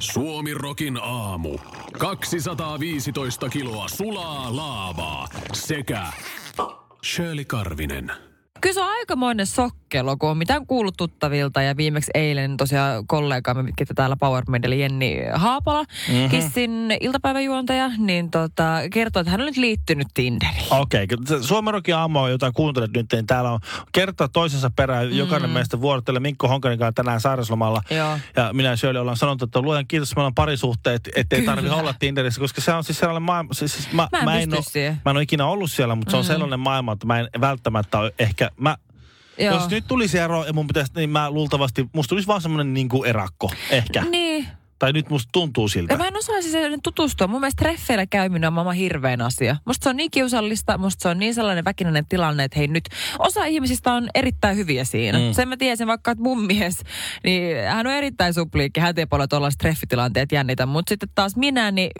Suomi Rokin aamu. 215 kiloa sulaa laavaa sekä Shirley Karvinen. Kyllä se on aikamoinen sokkelo, kun on mitään kuullut tuttavilta ja viimeksi eilen tosiaan kollegaamme, mitkä täällä Power Medali Jenni Haapala, mm-hmm. Kissin iltapäiväjuontaja, niin tota, kertoo, että hän on nyt liittynyt Tinderiin. Okei, okay. Suomerokin aamu, jota kuuntelet nyt, niin täällä on kerta toisensa perään mm. jokainen meistä vuorottelee Mikko Honkanen kanssa tänään sairaslomalla. Joo. Ja minä ja Shirley ollaan sanonut, että luojan kiitos, meillä on parisuhteet, ettei tarvi olla Tinderissä, koska se on siis sellainen maailma. Siis, siis mä, Mä en mä, pysty ole, mä en ole ikinä ollut siellä, mutta se on Mm. sellainen maailma, että mä en välttämättä ole ehkä, mä, Joo. jos nyt tulisi ero ja mun pitäisi, niin mä luultavasti, musta tulisi vaan semmoinen niin kuin erakko, ehkä. Niin. Tai nyt musta tuntuu siltä. Ja mä en osaisi sen tutustua. Mun mielestä treffeillä käyminen on maailman hirveän asia. Musta se on niin kiusallista, musta se on niin sellainen väkinäinen tilanne, että hei nyt, osa ihmisistä on erittäin hyviä siinä. Mm. Sen mä tiesin vaikka, että mun mies, niin hän on erittäin supliikki, hän ei paljon tuollaiset treffitilanteet jännitä, mutta sitten taas minä, niin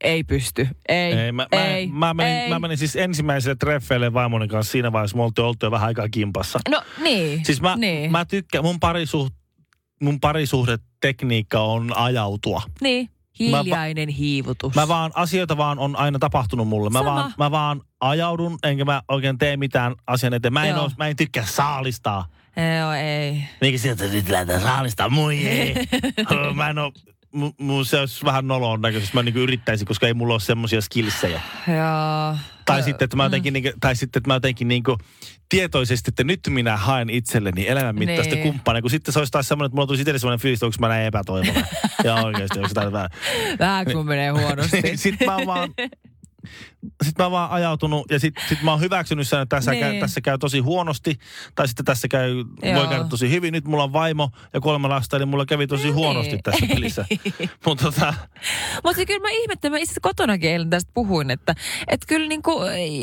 ei pysty. Ei, Ei, mä, ei, mä, mä, menin, ei. mä menin siis ensimmäiselle treffeille vaimoni kanssa siinä vaiheessa, me oltiin oltu jo vähän aikaa kimpassa. No niin. Siis mä, niin. mä tykkään, mun, parisuht, mun parisuhdetekniikka on ajautua. niin. Mä Hiljainen hiivutus. Mä vaan, asioita vaan on aina tapahtunut mulle. Mä Sama. vaan, mä vaan ajaudun, enkä mä oikein tee mitään asian eteen. Mä en, Joo. oo, mä en tykkää saalistaa. Joo, ei. Niinkin sieltä nyt lähdetään saalistaa, moi ei. mä en oo, mu, mu, se olisi vähän nolon näköisesti, mä niinku yrittäisin, koska ei mulla ole semmoisia skillsejä. Tai sitten, että mä jotenkin, niinku, tai sitten, että mä jotenkin niinku tietoisesti, että nyt minä haen itselleni elämänmittaista Niin. kumppania, kun sitten se olisi taas semmoinen, että mulla tulisi itselle semmoinen fiilis, että onko mä näin epätoivoinen. ja oikeasti, onko tämä vähän. Vähän kun menee huonosti. sitten mä vaan, sitten mä vaan ajautunut ja sitten sit mä oon hyväksynyt sen, että tässä, Niin. käy, tässä käy tosi huonosti. Tai sitten tässä käy, voi Joo. käydä tosi hyvin. Nyt mulla on vaimo ja kolme lasta, eli mulla kävi tosi Niin. huonosti tässä pelissä. Mutta tota, Mutta kyllä mä ihmettelen, mä itse kotonakin eilen tästä puhuin, että et kyllä niinku,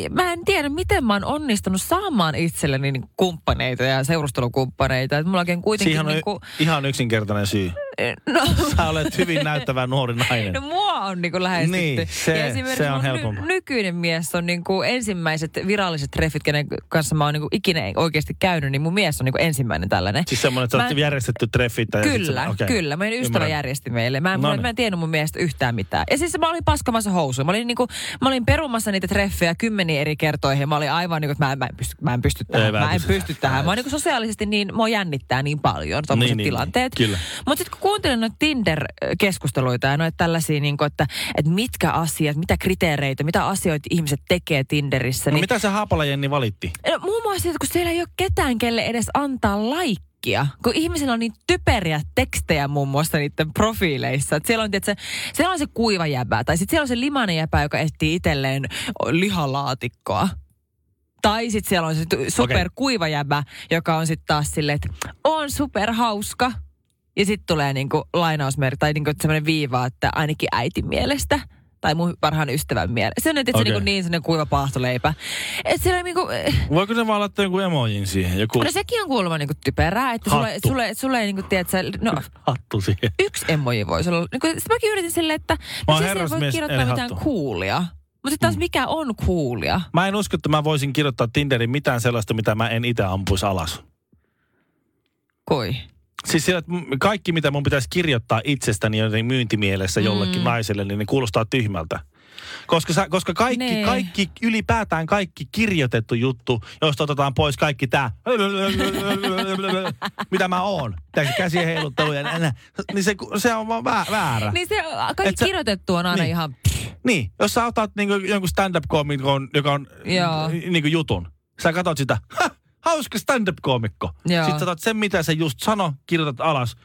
mä en tiedä, miten mä oon onnistunut saamaan itselleni niinku kumppaneita ja seurustelukumppaneita. Että mulla oikein kuitenkin siihen on niinku, ihan yksinkertainen syy. no, Sä olet hyvin näyttävä nuori nainen. no mua on niinku lähestytty. Niin, se- ja se on helpompaa. Nykyinen mies on niinku ensimmäiset viralliset treffit, kenen kanssa mä oon niinku ikinä oikeasti käynyt, niin mun mies on niinku ensimmäinen tällainen. Siis semmoinen, että Mä- järjestetty treffit. sit Kyllä, se- okei. kyllä. Meidän ystävä Ymmärrän. järjesti meille. Mä en, No mä, niin. mä en tiennyt mun mielestä yhtään mitään. Ja siis mä olin paskamassa housuja. Mä olin, niinku, mä olin perumassa niitä treffejä kymmeniä eri kertoihin. Mä olin aivan niin kuin, että mä, en- mä, en pysty, mä en pysty tähän. Ei, mä en mä en pysty. tähän. Mä oon niin sosiaalisesti niin, mua jännittää niin paljon tommoset Niin, niin, tilanteet. niin, kyllä. Mutta sitten kun kuuntelin noita Tinder-keskusteluita ja noita tällaisia, niin kuin, että, että mitkä asiat, mitä kriteereitä, mitä asioita ihmiset tekee Tinderissä. No niin, mitä se Haapala Jenni valitti? No, muun muassa, että kun siellä ei ole ketään, kelle edes antaa laikkia. Kun ihmisillä on niin typeriä tekstejä muun muassa niiden profiileissa. Että siellä on, tiedätkö, siellä on se kuiva jäbä, tai sitten siellä on se limainen jäbä, joka etsii itselleen lihalaatikkoa. Tai sitten siellä on se superkuiva jäbä, joka on sitten taas silleen, että on superhauska. Ja sitten tulee niinku lainausmerkki tai niinku semmoinen viiva, että ainakin äitin mielestä tai mun parhaan ystävän mielestä. Se on että okay. niinku niin sellainen kuiva paahtoleipä. Et siellä niinku, Voiko ne vaan laittaa jonkun emojin siihen? Joku No sekin on kuulemma niinku typerää, että sulle, Hattu. sulle, sulle ei niinku, tiedätkö, no hattu siihen. yksi emoji voisi olla. Niinku, sit mäkin yritin silleen, että no siis ei voi kirjoittaa mitään coolia. Mutta sitten taas mikä on coolia? Mä en usko, että mä voisin kirjoittaa Tinderin mitään sellaista, mitä mä en itse ampuisi alas. Koi. Siis sillä, että kaikki, mitä mun pitäisi kirjoittaa itsestäni jotenkin myyntimielessä jollekin Mm. naiselle, niin ne kuulostaa tyhmältä. Koska, sä, koska kaikki, Nee. kaikki, ylipäätään kaikki kirjoitettu juttu, josta otetaan pois kaikki tää, mitä mä oon, tää käsien heiluttelu ja nä, niin se, se on vaan vä, väärä. Niin se kaikki Et sä- kirjoitettu on aina niin. ihan... Niin, jos sä otat niinku jonkun stand-up-koomikon, joka on Joo. niinku jutun. Sä katsot sitä, hauska stand-up-koomikko. Sitten sä otat sen, mitä se just sano, kirjoitat alas.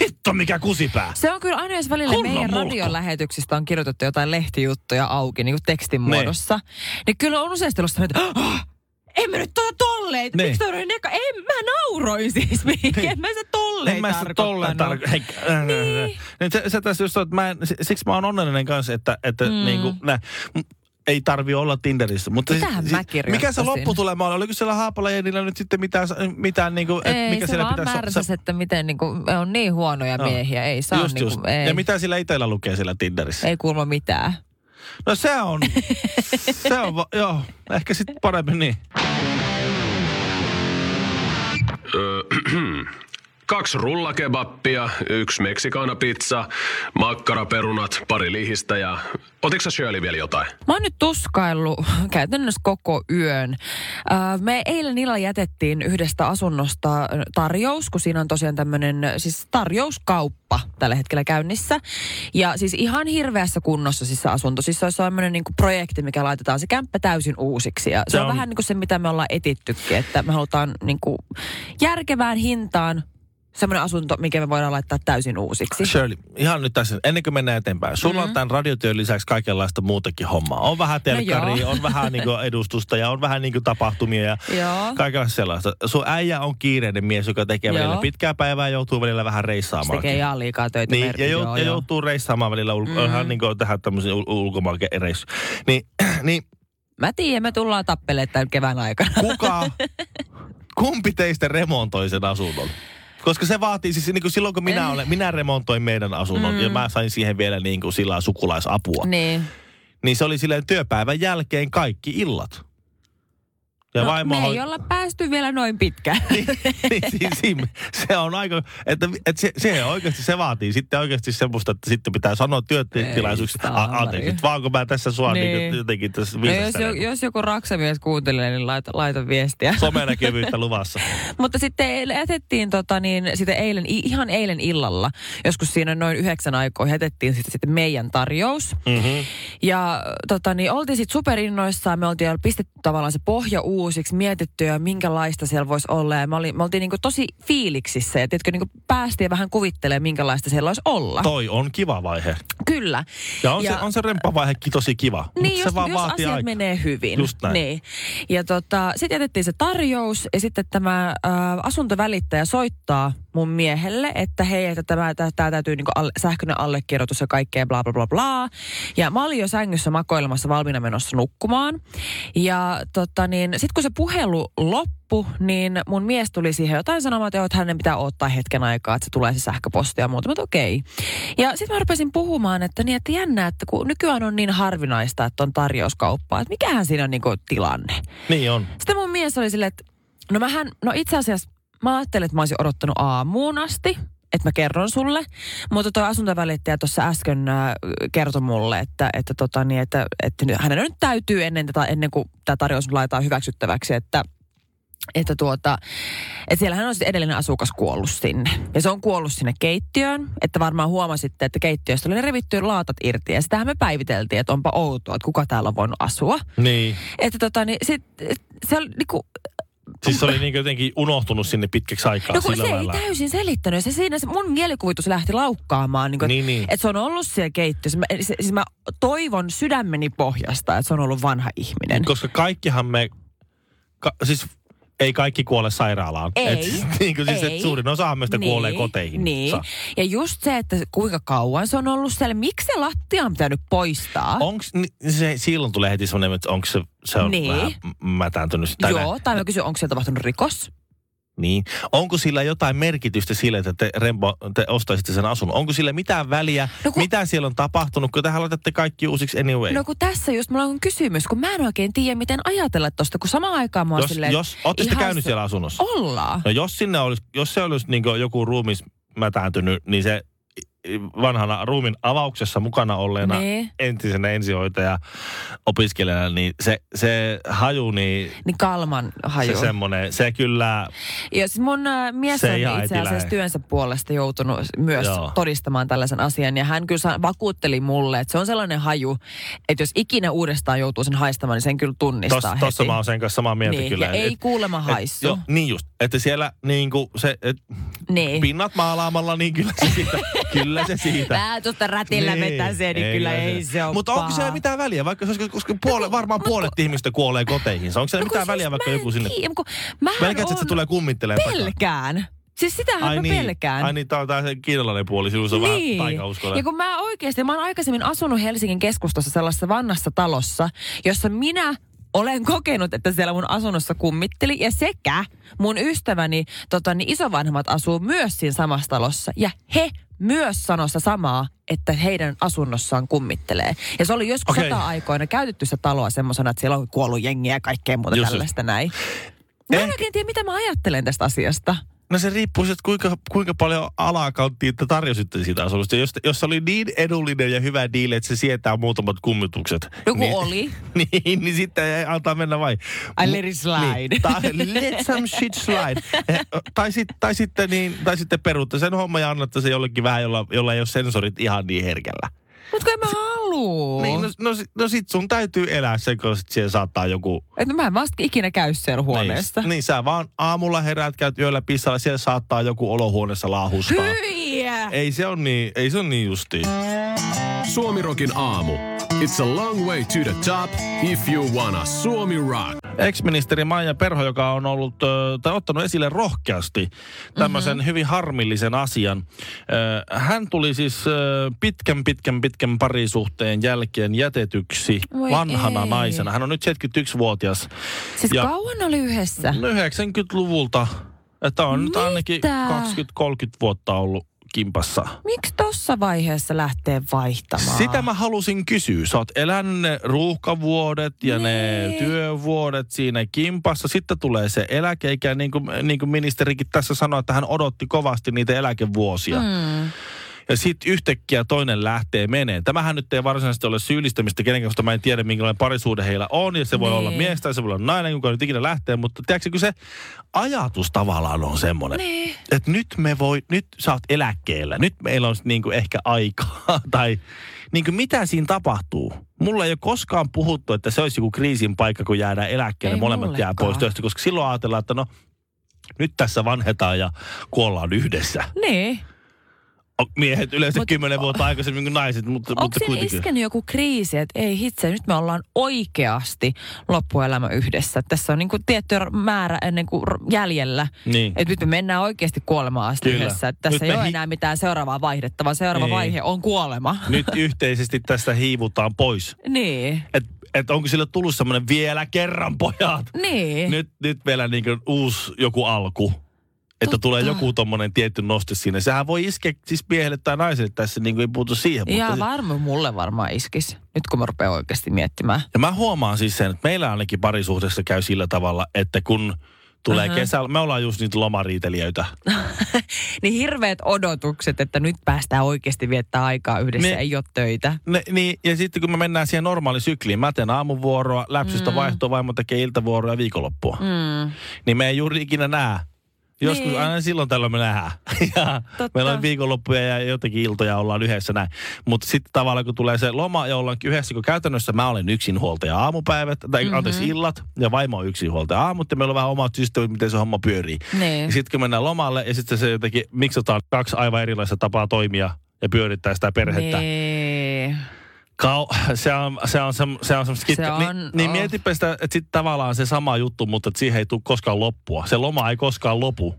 Hitto, mikä kusipää. Se on kyllä aina, jos välillä Kunnon meidän mulkku. radion lähetyksistä on kirjoitettu jotain lehtijuttuja auki niin kuin tekstin Ne. muodossa, niin kyllä on useasti ollut että "Ah, en mä nyt tuota tolleen, Ne. miksi toi neka? En, mä nauroin siis, mihin, en mä tolleen tolleen En mä sitä tolleen tarkoittanut. tarkoita. Niin. niin. Se, se tässä just on, että mä en, siksi mä oon onnellinen kanssa, että, että mm. niin kuin, nä, ei tarvi olla Tinderissä. Mutta Sitähän mä mikä se lopputulema oli? Oliko siellä Haapala ja niillä nyt sitten mitään, mitään niin kuin, Ei, mikä se siellä vaan pitäisi... märsäs, että miten niinku, on niin huonoja No. miehiä. Ei saa just, niinku, just. ei, Ja mitä sillä itsellä lukee siellä Tinderissä? ei kuulma mitään. No se on, se on, va- joo, ehkä sitten parempi niin. Kaksi rullakebappia, yksi meksikaanapizza, makkaraperunat, pari lihistä ja... Otitko sä Shirley vielä jotain? Mä oon nyt tuskaillut käytännössä koko yön. Äh, Me eilen illalla jätettiin yhdestä asunnosta äh, tarjous, kun siinä on tosiaan tämmöinen siis tarjouskauppa tällä hetkellä käynnissä. Ja siis ihan hirveässä kunnossa siis se asunto. Siis se on semmoinen niin projekti, mikä laitetaan se kämppä täysin uusiksi. Ja se, Se on, on- vähän niin kuin se, mitä me ollaan etittykin, että me halutaan niin kuin järkevään hintaan semmoinen asunto, mikä me voidaan laittaa täysin uusiksi. Shirley, ihan nyt tässä, ennen kuin mennään eteenpäin. Sulla mm-hmm. on tämän radiotyön lisäksi kaikenlaista muutakin hommaa. On vähän telkkaria, joo. on vähän niin edustusta ja on vähän niin tapahtumia ja Joo. kaikenlaista sellaista. Sun äijä on kiireinen mies, joka tekee Joo. välillä pitkää päivää ja joutuu välillä vähän Se reissaamaan. tekee ihan liikaa töitä. Niin, ja, jou, joo, ja joutuu reissaamaan välillä ulko, mm. ihan niin kuin tähän tämmöisen ul- ulkomaanreissu. Niin, niin Mä tiedän, me tullaan tappelemaan tämän kevään aikana. kuka, kumpi teistä remontoi sen asunnon? Koska se vaatii, siis niin kuin silloin kun minä, olen, minä remontoin meidän asunnon mm. ja mä sain siihen vielä niin kuin sillä sukulaisapua. niin. Niin se oli silleen työpäivän jälkeen kaikki illat. Ja No, vaimo me hoi- ei olla päästy vielä noin pitkään. niin, niin, siis, siinä- se on aika, että, että se, se oikeasti se vaatii sitten oikeasti semmoista, että sitten pitää sanoa työtilaisuuksissa. Ei A- Anteeksi, nyt vaan kun mä tässä sua niin. Niin. Niin jotenkin tässä no, jos, jo- jos joku raksamies kuuntelee, niin laita, laita viestiä. Somenäkyvyyttä luvassa. Mutta sitten jätettiin tota niin, sitten eilen, ihan eilen illalla, joskus siinä noin yhdeksän aikoihin, jätettiin sitten, sitten meidän tarjous. Mm-hmm. Ja tota niin, oltiin sitten superinnoissaan, me oltiin jo pistetty tavallaan se pohja uusiksi, mietitty ja minkälaista siellä voisi olla. Ja me, oli, me oltiin niinku tosi fiiliksissä ja tiedätkö, niinku päästiin vähän kuvittelemaan, minkälaista siellä olisi olla. Toi on kiva vaihe. Kyllä. Ja on, Ja- Se, on se remppavaihekin tosi kiva. Niin, Mut jos, se vaan jos vaatii asiat aikaa. menee hyvin. Just näin. Niin. Ja tota, sitten jätettiin se tarjous ja sitten tämä ä, asuntovälittäjä soittaa mun miehelle, että hei, että tämä, tämä, tämä täytyy niinku alle, sähköinen allekirjoitus ja kaikkea bla bla bla bla. Ja mä olin jo sängyssä makoilemassa valmiina menossa nukkumaan. Ja tota niin, sitten kun se puhelu loppui, niin mun mies tuli siihen jotain sanomaan, että, joo, että hänen pitää odottaa hetken aikaa, että se tulee se sähköposti ja muuta. Mutta okei. Ja sitten mä rupesin puhumaan, että niin, että jännä, että kun nykyään on niin harvinaista, että on tarjouskauppaa, että mikähän siinä on niinku tilanne. Niin on. Sitten mun mies oli silleen, että no mähän, no itse asiassa mä ajattelin, että mä olisin odottanut aamuun asti, että mä kerron sulle. Mutta tuo asuntovälittäjä tuossa äsken äh, kertoi mulle, että, että, tota, niin, että, että hänen nyt täytyy ennen, tätä, ennen kuin tämä tarjous laitetaan hyväksyttäväksi, että että tuota, että siellähän on sitten edellinen asukas kuollut sinne. Ja se on kuollut sinne keittiöön, että varmaan huomasitte, että keittiöstä oli revitty laatat irti. Ja sitähän me päiviteltiin, että onpa outoa, että kuka täällä on voinut asua. Niin. Että tota, niin sit, se oli niinku, Siis se oli niin jotenkin unohtunut sinne pitkäksi aikaa no kun sillä se lailla. ei täysin selittänyt. Se siinä se mun mielikuvitus lähti laukkaamaan, niin kuin, Niin, niin. että se on ollut siellä keittiössä. Mä, se, siis mä toivon sydämeni pohjasta, että se on ollut vanha ihminen. Koska kaikkihan me, ka, siis ei kaikki kuole sairaalaan. Ei, Et, niin kuin siis, ei. et suurin osa meistä niin, kuolee koteihin. Niin. Ja just se, että kuinka kauan se on ollut siellä. Miksi se lattia on pitänyt poistaa? Onks, se, silloin tulee heti semmoinen, että onko se, se on Niin. vähän mätääntynyt. Tai näin. Joo, tai mä kysyn, onko siellä tapahtunut rikos? Niin. Onko sillä jotain merkitystä sille, että te, Rembo, te ostaisitte sen asunnon? Onko sillä mitään väliä, No kun- mitä siellä on tapahtunut, kun tähän laitatte kaikki uusiksi anyway? No kun tässä just mulla on kysymys, kun mä en oikein tiedä, miten ajatella tosta, kun samaan aikaan mä oon jos, silleen, jos, ootte käynyt siellä asunnossa? Ollaan. No jos sinne olisi, jos se olisi niin joku ruumis mätääntynyt, niin se vanhana ruumin avauksessa mukana olleena Niin. entisenä ensihoitaja opiskelijana, niin se, se haju, niin Niin kalman haju. se semmoinen, se kyllä, Ja siis mun äh, mies on itse asiassa lähe. työnsä puolesta joutunut myös Joo. todistamaan tällaisen asian. Ja hän kyllä vakuutteli mulle, että se on sellainen haju, että jos ikinä uudestaan joutuu sen haistamaan, niin sen kyllä tunnistaa Tos, heti. tossa mä oon sen kanssa samaa mieltä niin. kyllä. Ja ei kuulema haissu. jo, niin just, että siellä niinku se, et, niin. pinnat maalaamalla, niin kyllä se siitä, kyllä se siitä. Vähän tuosta rätillä niin, vetäsee, niin kyllä ei se ole Mutta onko siellä mitään väliä, vaikka se olisi, koska puole, varmaan puolet ihmistä kuolee koteihinsa. Onko siellä mitään väliä, vaikka joku sinne... Tiedä, kun mähän Pelkäät, että se tulee kummittelemaan. Pelkään. Siis sitähän mä niin, pelkään. ai niin, tää on tää se kiinalainen puoli, se on niin. vähän taikauskolla. Ja kun mä oikeasti, mä oon aikaisemmin asunut Helsingin keskustassa sellaisessa vanhassa talossa, jossa minä olen kokenut, että siellä mun asunnossa kummitteli. Ja sekä mun ystäväni tota, niin isovanhemmat asuu myös siinä samassa talossa. Ja he myös sanossa samaa, että heidän asunnossaan kummittelee. Ja se oli joskus Okei. sota-aikoina käytetty se taloa semmoisena, että siellä on kuollut jengiä ja kaikkea muuta Just, just. tällaista näin. Mä en Eh- oikein tiedä, mitä mä ajattelen tästä asiasta. No se riippuu siitä, kuinka, kuinka paljon alakanttia te tarjositte siitä asunnosta. Jos, jos se oli niin edullinen ja hyvä diili, että se sietää muutamat kummitukset. Joku niin, oli. niin, niin sitten ei antaa mennä vai. I let it slide. Niin, tai let some shit slide. Eh, tai, sit, tai, sitten, niin, tai sitten peruutte sen homman ja annatte se jollekin vähän, jolla, jolla ei ole sensorit ihan niin herkällä. Mutta kun en mä haluu. Niin, no, no, sit- no sit sun täytyy elää sen, kun sit siellä saattaa joku... Että mä en vasta ikinä käy siellä huoneessa. Niin, niin sä vaan aamulla heräät, käyt yöllä pissalla, siellä saattaa joku olohuoneessa laahustaa. Hyi! Ei se on niin, ei se on niin justiin. Suomirokin aamu. It's a long way to the top if you wanna Suomi rock. Ex-ministeri Maija Perho, joka on ollut, tai ottanut esille rohkeasti tämmöisen mm-hmm. hyvin harmillisen asian. Hän tuli siis pitkän, pitkän, pitkän parisuhteen jälkeen jätetyksi Voi vanhana ei. naisena. Hän on nyt 71-vuotias. Siis Ja- kauan oli yhdessä? 90-luvulta. Että on nyt ainakin Mitä? 20-30 vuotta ollut kimpassa. Miksi tossa vaiheessa lähtee vaihtamaan? Sitä mä halusin kysyä. Sä oot elänyt ne ruuhkavuodet ja ne Niin. työvuodet siinä kimpassa. Sitten tulee se eläkeikä, niin kuin, niin kuin ministerikin tässä sanoi, että hän odotti kovasti niitä eläkevuosia. Mm. Ja sitten yhtäkkiä toinen lähtee meneen. Tämähän nyt ei varsinaisesti ole syyllistämistä kenenkään, koska mä en tiedä, minkälainen parisuhde heillä on. Ja se voi Niin. olla mies tai se voi olla nainen, kuka nyt ikinä lähtee. Mutta tiedätkö, kun se ajatus tavallaan on semmoinen, Niin. että nyt me voi, nyt sä oot eläkkeellä. Nyt meillä on sit niinku ehkä aikaa. tai niinku mitä siinä tapahtuu? Mulla ei ole koskaan puhuttu, että se olisi joku kriisin paikka, kun jäädään eläkkeelle. Ei molemmat jää mullekaan. pois töistä, koska silloin ajatellaan, että no nyt tässä vanhetaan ja kuollaan yhdessä. Niin. O- Miehet yleensä kymmenen vuotta aikaisemmin kuin naiset, mutta, Onko mutta kuitenkin. iskenyt joku kriisi, että ei hitse, nyt me ollaan oikeasti loppuelämä yhdessä. Tässä on niin kuin tietty määrä ennen kuin jäljellä. Niin. Että nyt me mennään oikeasti kuolemaan asti Kyllä. yhdessä. Että tässä Nyt ei ole hi- enää mitään seuraavaa vaihdetta, vaan seuraava Ei. vaihe on kuolema. Nyt yhteisesti tästä hiivutaan pois. niin. Että et onko sille tullut semmoinen vielä kerran pojat? Niin. nyt, nyt vielä niin uusi joku alku. Että Totta. tulee joku tommonen tietty noste siinä. Sehän voi iskeä siis miehelle tai naiselle tässä, niin kuin ei puutu siihen. Ja Mutta varmaan mulle varmaan iskisi, nyt kun mä rupean oikeasti miettimään. ja mä huomaan siis sen, että meillä ainakin parisuhteessa käy sillä tavalla, että kun tulee uh-huh. kesällä, me ollaan just niitä lomariitelijöitä. niin hirveät odotukset, että nyt päästään oikeasti viettää aikaa yhdessä, Ne- ei ole töitä. Ne, niin, ja sitten kun me mennään siihen normaalisykliin, mä teen aamuvuoroa, läpsystä mm. vaihtoa, vaimo tekee iltavuoroa ja viikonloppua. Mm. Niin me ei juuri ikinä näe. Joskus Niin. aina silloin tällöin me nähdään. ja Totta. meillä on viikonloppuja ja jotakin iltoja ollaan yhdessä näin. Mutta sitten tavallaan kun tulee se loma ja ollaankin yhdessä, kun käytännössä mä olen yksinhuoltaja aamupäivät, tai Mhm. mm-hmm. anteeksi illat, ja vaimo on yksinhuoltaja aamut, ja meillä on vähän omat systeemit, miten se homma pyörii. Niin. Sitten kun mennään lomalle, ja sitten se jotenkin miksataan kaksi aivan erilaista tapaa toimia ja pyörittää sitä perhettä. Niin. Kau, se on, se on, se, se on Se on, niin, niin oh. mietipä sitä, että sitten tavallaan se sama juttu, mutta että siihen ei tule koskaan loppua. Se loma ei koskaan lopu.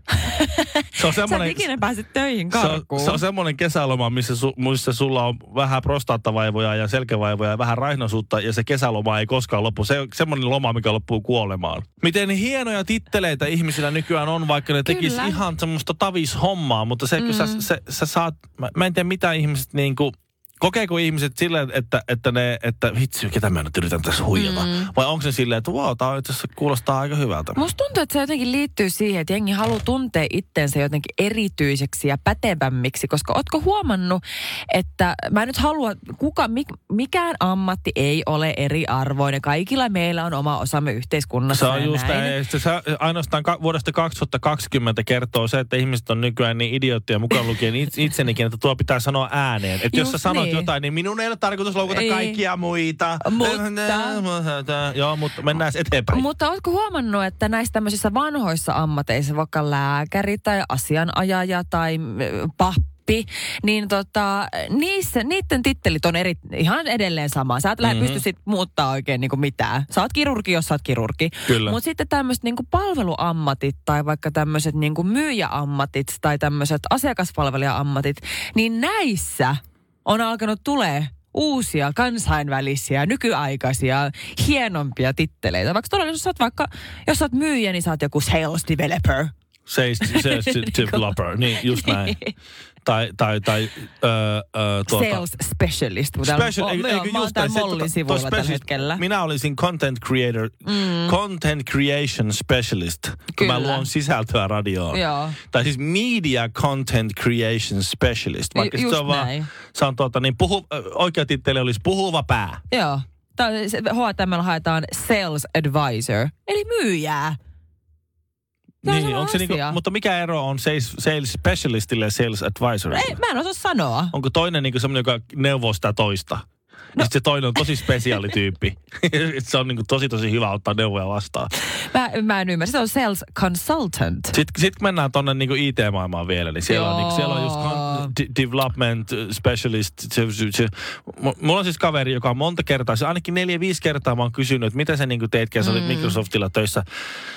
Se on Sä semmoinen, ikinä pääset töihin se on, karkuun. se on semmoinen kesäloma, missä, su, missä sulla on vähän prostaattavaivoja ja selkävaivoja ja vähän raihnaisuutta ja se kesäloma ei koskaan lopu. Se on semmoinen loma, mikä loppuu kuolemaan. Miten hienoja titteleitä ihmisillä nykyään on, vaikka ne tekis Kyllä. ihan semmoista tavishommaa, mutta se, kun sä, Mm. sä, sä saat, mä, mä en tiedä mitä ihmiset niinku, Kokeeko ihmiset silleen, että, että ne, että vitsi, ketä mä nyt yritän tässä huijata? Mm. Vai onko se silleen, että wow, tää itse asiassa kuulostaa aika hyvältä? Musta tuntuu, että se jotenkin liittyy siihen, että jengi haluaa tuntea itteensä jotenkin erityiseksi ja pätevämmiksi, koska ootko huomannut, että mä en nyt halua, kuka, mik, mikään ammatti ei ole eriarvoinen. Kaikilla meillä on oma osamme yhteiskunnassa Se on just näin. Se, se, ainoastaan ka, vuodesta 2020 kertoo se, että ihmiset on nykyään niin idiootteja mukaan lukien itse, itsenikin, että tuo pitää sanoa ääneen. Että jos sä sanot niin. Jotain, niin minun ei ole tarkoitus loukata Ei. kaikkia muita. Mutta- Joo, mutta mennään eteenpäin. Mutta ootko huomannut, että näissä tämmöisissä vanhoissa ammateissa, vaikka lääkäri tai asianajaja tai pappi niin tota, niissä, niiden tittelit on eri, ihan edelleen sama. Sä et mm-hmm. pysty sit muuttaa oikein niinku mitään. Sä oot kirurgi, jos sä oot kirurgi. Mutta sitten tämmöiset niinku palveluammatit tai vaikka tämmöiset niinku myyjäammatit tai tämmöiset asiakaspalvelija-ammatit, niin näissä on alkanut tulee uusia kansainvälisiä, nykyaikaisia, hienompia titteleitä. Vaikka todella, jos sä oot vaikka, jos sä oot myyjä, niin sä oot joku sales developer. Sales, sales developer, niin just näin. Tai, tai, tai öö, öö, tuota, Sales specialist. Special, täällä, eikö, eikö just se- Mollin sivuilla tällä hetkellä. Minä olisin content creator, mm. content creation specialist, kun mä Kyllä. luon sisältöä radioon. Joo. Tai siis media content creation specialist. Vaikka Ju- se on vaan, näin. se on tuota, niin puhu, oikea titteli olisi puhuva pää. Joo. Se- H&M haetaan sales advisor, eli myyjää. On Niin, sama onko se niinku, asia. mutta mikä ero on sales, sales specialistille ja sales advisorille? Ei, mä en osaa sanoa. Onko toinen niinku semmoinen, joka neuvoo sitä toista? No. se toinen on tosi spesiaalityyppi. se on niinku tosi tosi hyvä ottaa neuvoja vastaan. Mä, mä en ymmärrä. Se on sales consultant. Sitten sit kun mennään tonne niinku IT-maailmaan vielä, niin siellä, on, niinku, siellä on just development specialist. Se, se, Mulla on siis kaveri, joka on monta kertaa, se ainakin neljä, viisi kertaa mä oon kysynyt, että mitä sä niinku teit, kun sä olit Microsoftilla töissä.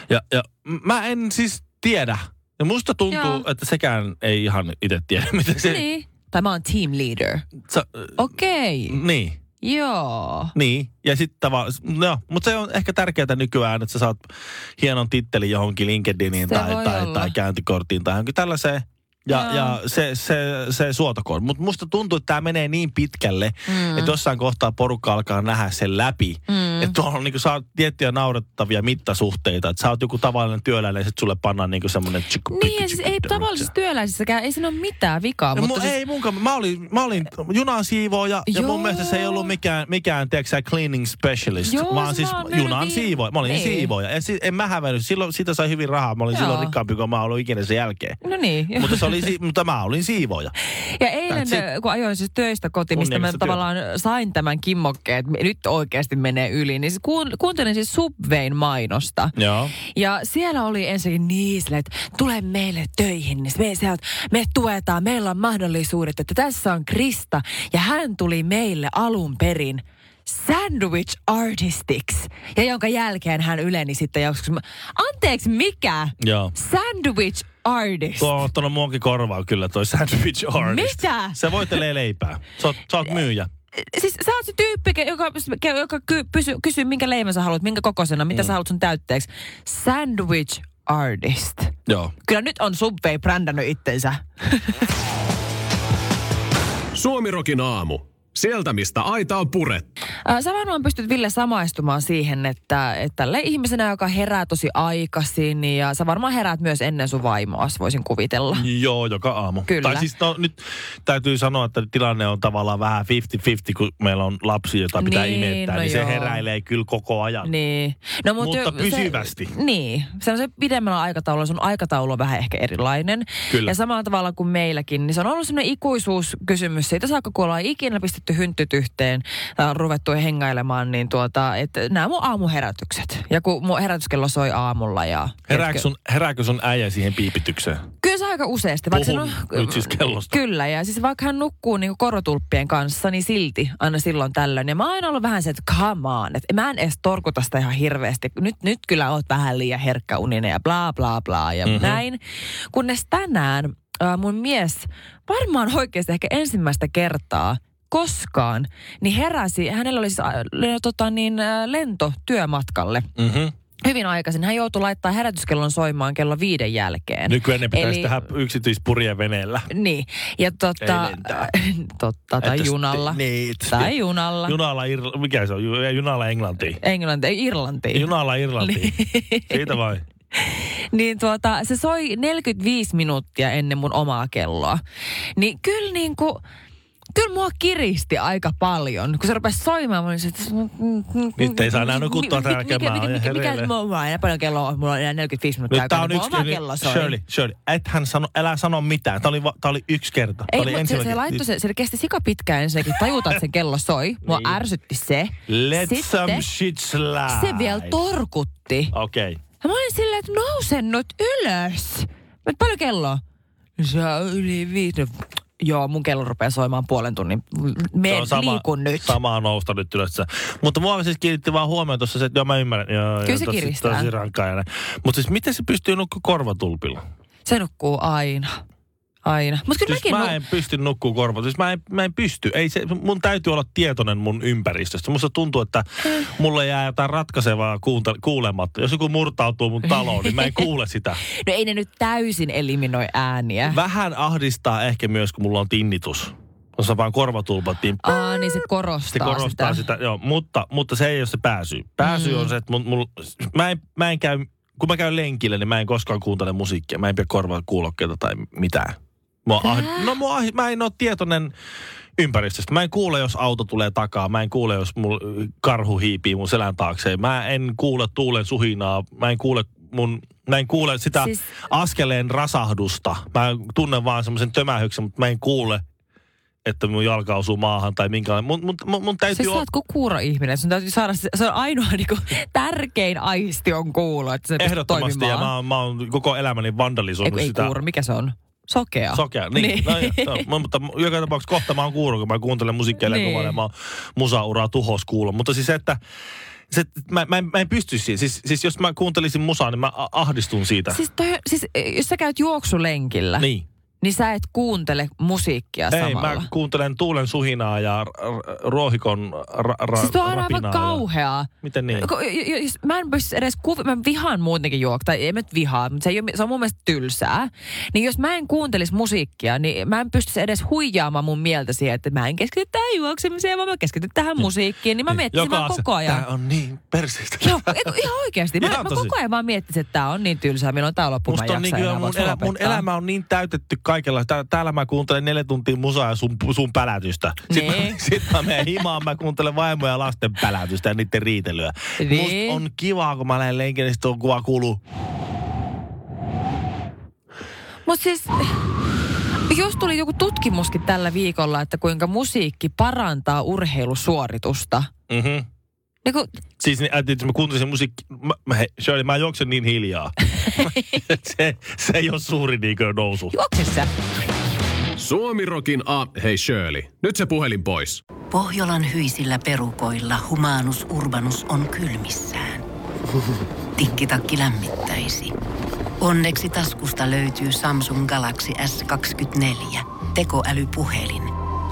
Ja, ja mä en siis tiedä. Ja musta tuntuu, Joo. että sekään ei ihan itse tiedä, mitä se... Niin. Tai mä oon team leader. Okei. Okay. niin. Joo. Niin, ja sitten tavallaan, no, mutta se on ehkä tärkeää nykyään, että sä saat hienon tittelin johonkin LinkedIniin Se tai, tai, olla. tai käyntikorttiin tai johonkin tällaiseen. Ja, Joo. ja se, se, se suotakoon. Mutta musta tuntuu, että tämä menee niin pitkälle, mm. että jossain kohtaa porukka alkaa nähdä sen läpi. Mm. Että tuolla on, niin sä oot tiettyjä naurettavia mittasuhteita. Että sä oot joku tavallinen työläinen ja sit sulle pannaan niin semmoinen... Niin, siis ei tavallisissa työläisissäkään, ei siinä ole mitään vikaa. No, mutta mu, siis, Ei munkaan. Mä olin, mä olin junan siivooja ja mun mielestä se ei ollut mikään, mikään tiedätkö, cleaning specialist, Joo, vaan siis junan siivooja. Mä olin Niin. siivooja. Ja si, en mä hävennyt. Silloin siitä sai hyvin rahaa. Mä olin Joo. silloin rikkaampi kuin mä ollut ikinä sen jälkeen. no niin. mutta, se oli, mutta mä olin siivooja. Ja eilen, kun ajoin siis töistä kotiin, mistä mä tavallaan sain tämän kimmokkeen, että nyt oikeasti menee yli, niin siis kuun, kuuntelin siis Subwayn mainosta. Joo. Ja siellä oli ensin niin että tule meille töihin, niin me, sieltä, me tuetaan, meillä on mahdollisuudet, että tässä on Krista. Ja hän tuli meille alun perin sandwich artistiksi. Ja jonka jälkeen hän yleni sitten joskus, anteeksi mikä? Joo. Sandwich artist. Tuo on ottanut muonkin korvaa kyllä toi sandwich artist. Mitä? Se voitelee leipää. Sä oot, sä oot myyjä. Siis sä oot se tyyppi, joka, joka ky, pysy, kysyy, minkä leivän sä haluat, minkä kokoisena, mitä mm. sä haluat sun täytteeksi. Sandwich artist. Joo. Kyllä nyt on Subway brändännyt itsensä. Suomirokin aamu. Sieltä, mistä aita on purettu. Ää, Sä varmaan pystyt Ville samaistumaan siihen, että, että tälle ihmisenä, joka herää tosi aikaisin ja sä varmaan heräät myös ennen sun vaimoas, voisin kuvitella. Joo, joka aamu. Kyllä. Tai siis no, nyt täytyy sanoa, että tilanne on tavallaan vähän 50-50, kun meillä on lapsi, jota pitää Niin, imettää, no niin se joo. heräilee kyllä koko ajan. Niin. No, Mutta jo- pysyvästi. Se, niin. Se on se pidemmällä aikataululla. Sun aikataulu on vähän ehkä erilainen. Kyllä. Ja samalla tavalla kuin meilläkin, niin se on ollut sellainen ikuisuuskysymys siitä saakka, kun ollaan ikinä pistetty hynttyt yhteen on ruvettu hengailemaan, niin tuota, että nämä mun aamuherätykset. Ja kun mun herätyskello soi aamulla ja... Herääkö sun, herääkö sun äijä siihen piipitykseen? Kyllä se aika useasti. Vaikka Puhun se nyt siis kellosta. Kyllä, ja siis vaikka hän nukkuu niin korotulppien kanssa, niin silti aina silloin tällöin. Ja mä oon aina ollut vähän se, että come on, että mä en edes torkuta sitä ihan hirveästi. Nyt, nyt kyllä oot vähän liian herkkäuninen ja bla bla bla ja Mhm. mm-hmm. näin. Kunnes tänään äh, mun mies varmaan oikeasti ehkä ensimmäistä kertaa koskaan, niin heräsi, hänellä oli siis äh, tota niin, äh, lento työmatkalle Mm-hmm. hyvin aikaisin. Hän joutui laittaa herätyskellon soimaan kello viiden jälkeen. Nykyään ne pitäisi Eli- tehdä yksityispurien veneellä. Niin, ja totta, totta tai Että junalla. sitten- Niin, Tai junalla. Junalla, Irla, mikä se on? Ju- Junalla Englantiin. Englanti, Irlantiin. Junalla Irlantiin. Siitä vai? niin tuota, se soi 45 minuuttia ennen mun omaa kelloa. Niin kyllä niin kuin, kyllä mua kiristi aika paljon. Kun se rupesi soimaan, mä olin se, että... Nyt ei saa enää nukuttua tämän mikä, mikä, mikä, mikä, mulla on enää paljon kelloa, mulla on enää 45 minuuttia Nyt tää on yksi... oma kello soi. Shirley, Shirley, ethän sano, älä sano mitään. Tämä oli, tää oli yksi kerta. Tää Ei, oli mutta se, se, kerta. laittoi, se, se kesti sika pitkään ensinnäkin tajuta, että se kello soi. Mua Niin. ärsytti se. Let Sitten some shit slide. se vielä torkutti. Okei. Okay. Mä olin silleen, että nouse nyt ylös. Mä, paljon kello on? Se on yli viisi. Joo, mun kello rupeaa soimaan puolen tunnin. Me on sama, liikun nyt. Samaa nousta nyt ylös. Mutta mua siis kiinnitti vaan huomioon tuossa se, että joo mä ymmärrän. Joo, Kyllä joo, se tosi- kiristää. Tosi rankkaa. Mutta siis miten se pystyy nukkua korvatulpilla? Se nukkuu aina. Aina. Mutta kyllä Siis mäkin... mä en pysty nukkuu korvatulpilla. Siis mä en, mä en pysty. Ei se, mun täytyy olla tietoinen mun ympäristöstä. Musta tuntuu, että mulle jää jotain ratkaisevaa kuunte- kuulematta. Jos joku murtautuu mun taloon, niin mä en kuule sitä. No ei ne nyt täysin eliminoi ääniä. Vähän ahdistaa ehkä myös, kun mulla on tinnitus. On vaan korvatulpat, niin Aa, niin se korostaa, se korostaa sitä. sitä joo, mutta, mutta se ei ole se pääsy. Pääsy mm. on se, että mun, mun, mä, en, mä en käy, kun mä käyn lenkillä, niin mä en koskaan kuuntele musiikkia. Mä en pidä korvaa kuulokkeita tai mitään. Mua ah, no mua, mä en ole tietoinen ympäristöstä. Mä en kuule, jos auto tulee takaa. Mä en kuule, jos mul karhu hiipii mun selän taakse. Mä en kuule tuulen suhinaa. Mä en kuule mun Mä en kuule sitä Siis- askeleen rasahdusta. Mä tunnen vaan semmoisen tömähyksen, mutta mä en kuule, että mun jalka osuu maahan tai minkälainen. Mun, mun, mun, mun täytyy Siis sä olla... oot kuin kuuro-ihminen. Sun täytyy saada, se se on ainoa niinku, tärkein aisti on kuulo, että se Ehdottomasti, ja mä, mä oon koko elämäni Ei, vandalisoinut ei sitä. kuuro, mikä se on? Sokea. Sokea, niin. Niin. niin. No, no, mutta joka tapauksessa kohta mä oon kuuro, kun mä kuuntelen musiikkia Niin. niin. ja mä oon musauraa tuhos kuulla. Mutta siis se, että se, mä, mä, en, mä en pysty siihen. Siis, siis jos mä kuuntelisin musaa, niin mä ahdistun siitä. Siis, toi, siis jos sä käyt juoksulenkillä, niin, niin. niin sä et kuuntele musiikkia Ei, samalla. mä kuuntelen tuulen suhinaa ja r- ruohikon ra- ra- siis tuo on aivan rapinaa ja- kauheaa. Miten niin? Mä en pysty edes kuvi, mä vihaan muutenkin juokta, tai en mä nyt vihaa, mutta se, ei ole, se on mun mielestä tylsää. Niin jos mä en kuuntelisi musiikkia, niin mä en pystyisi edes huijaamaan mun mieltä siihen, että mä en keskity tähän juoksemiseen, vaan mä keskityn tähän musiikkiin, niin mä miettisin vaan koko ajan. Tää on niin perseistä. Joo, eiku, ihan oikeasti. Mä, Ihan mä koko ajan vaan miettisin, että tää on niin tylsää, milloin tää loppuu, mä Musta on niin, kyllä mun, elä, mun elämä on niin täytetty kaikella. Tää, täällä mä kuuntelen neljä tuntia musaa ja sun, sun pälätystä. Sitten Niin. mä, sit mä menen himaan, mä kuuntelen vaimoja ja lasten pälätystä ja niiden riitelyä. Niin. Musta on kivaa, kun mä lähden lenkille, niin on kuva kuuluu. Mutta siis, jos tuli joku tutkimuskin tällä viikolla, että kuinka musiikki parantaa urheilusuoritusta. Mm-hmm. Niin kun, Siis niin, ajattelin, että mä kuuntelin musiikki. Mä, mä, hei, Shirley, mä juoksen niin hiljaa. se, se ei ole suuri niinkö nousu. juokse sä. Suomirokin A... Hei Shirley, nyt se puhelin pois. Pohjolan hyisillä perukoilla humanus urbanus on kylmissään. Tikkitakki lämmittäisi. Onneksi taskusta löytyy Samsung Galaxy S24. Tekoälypuhelin.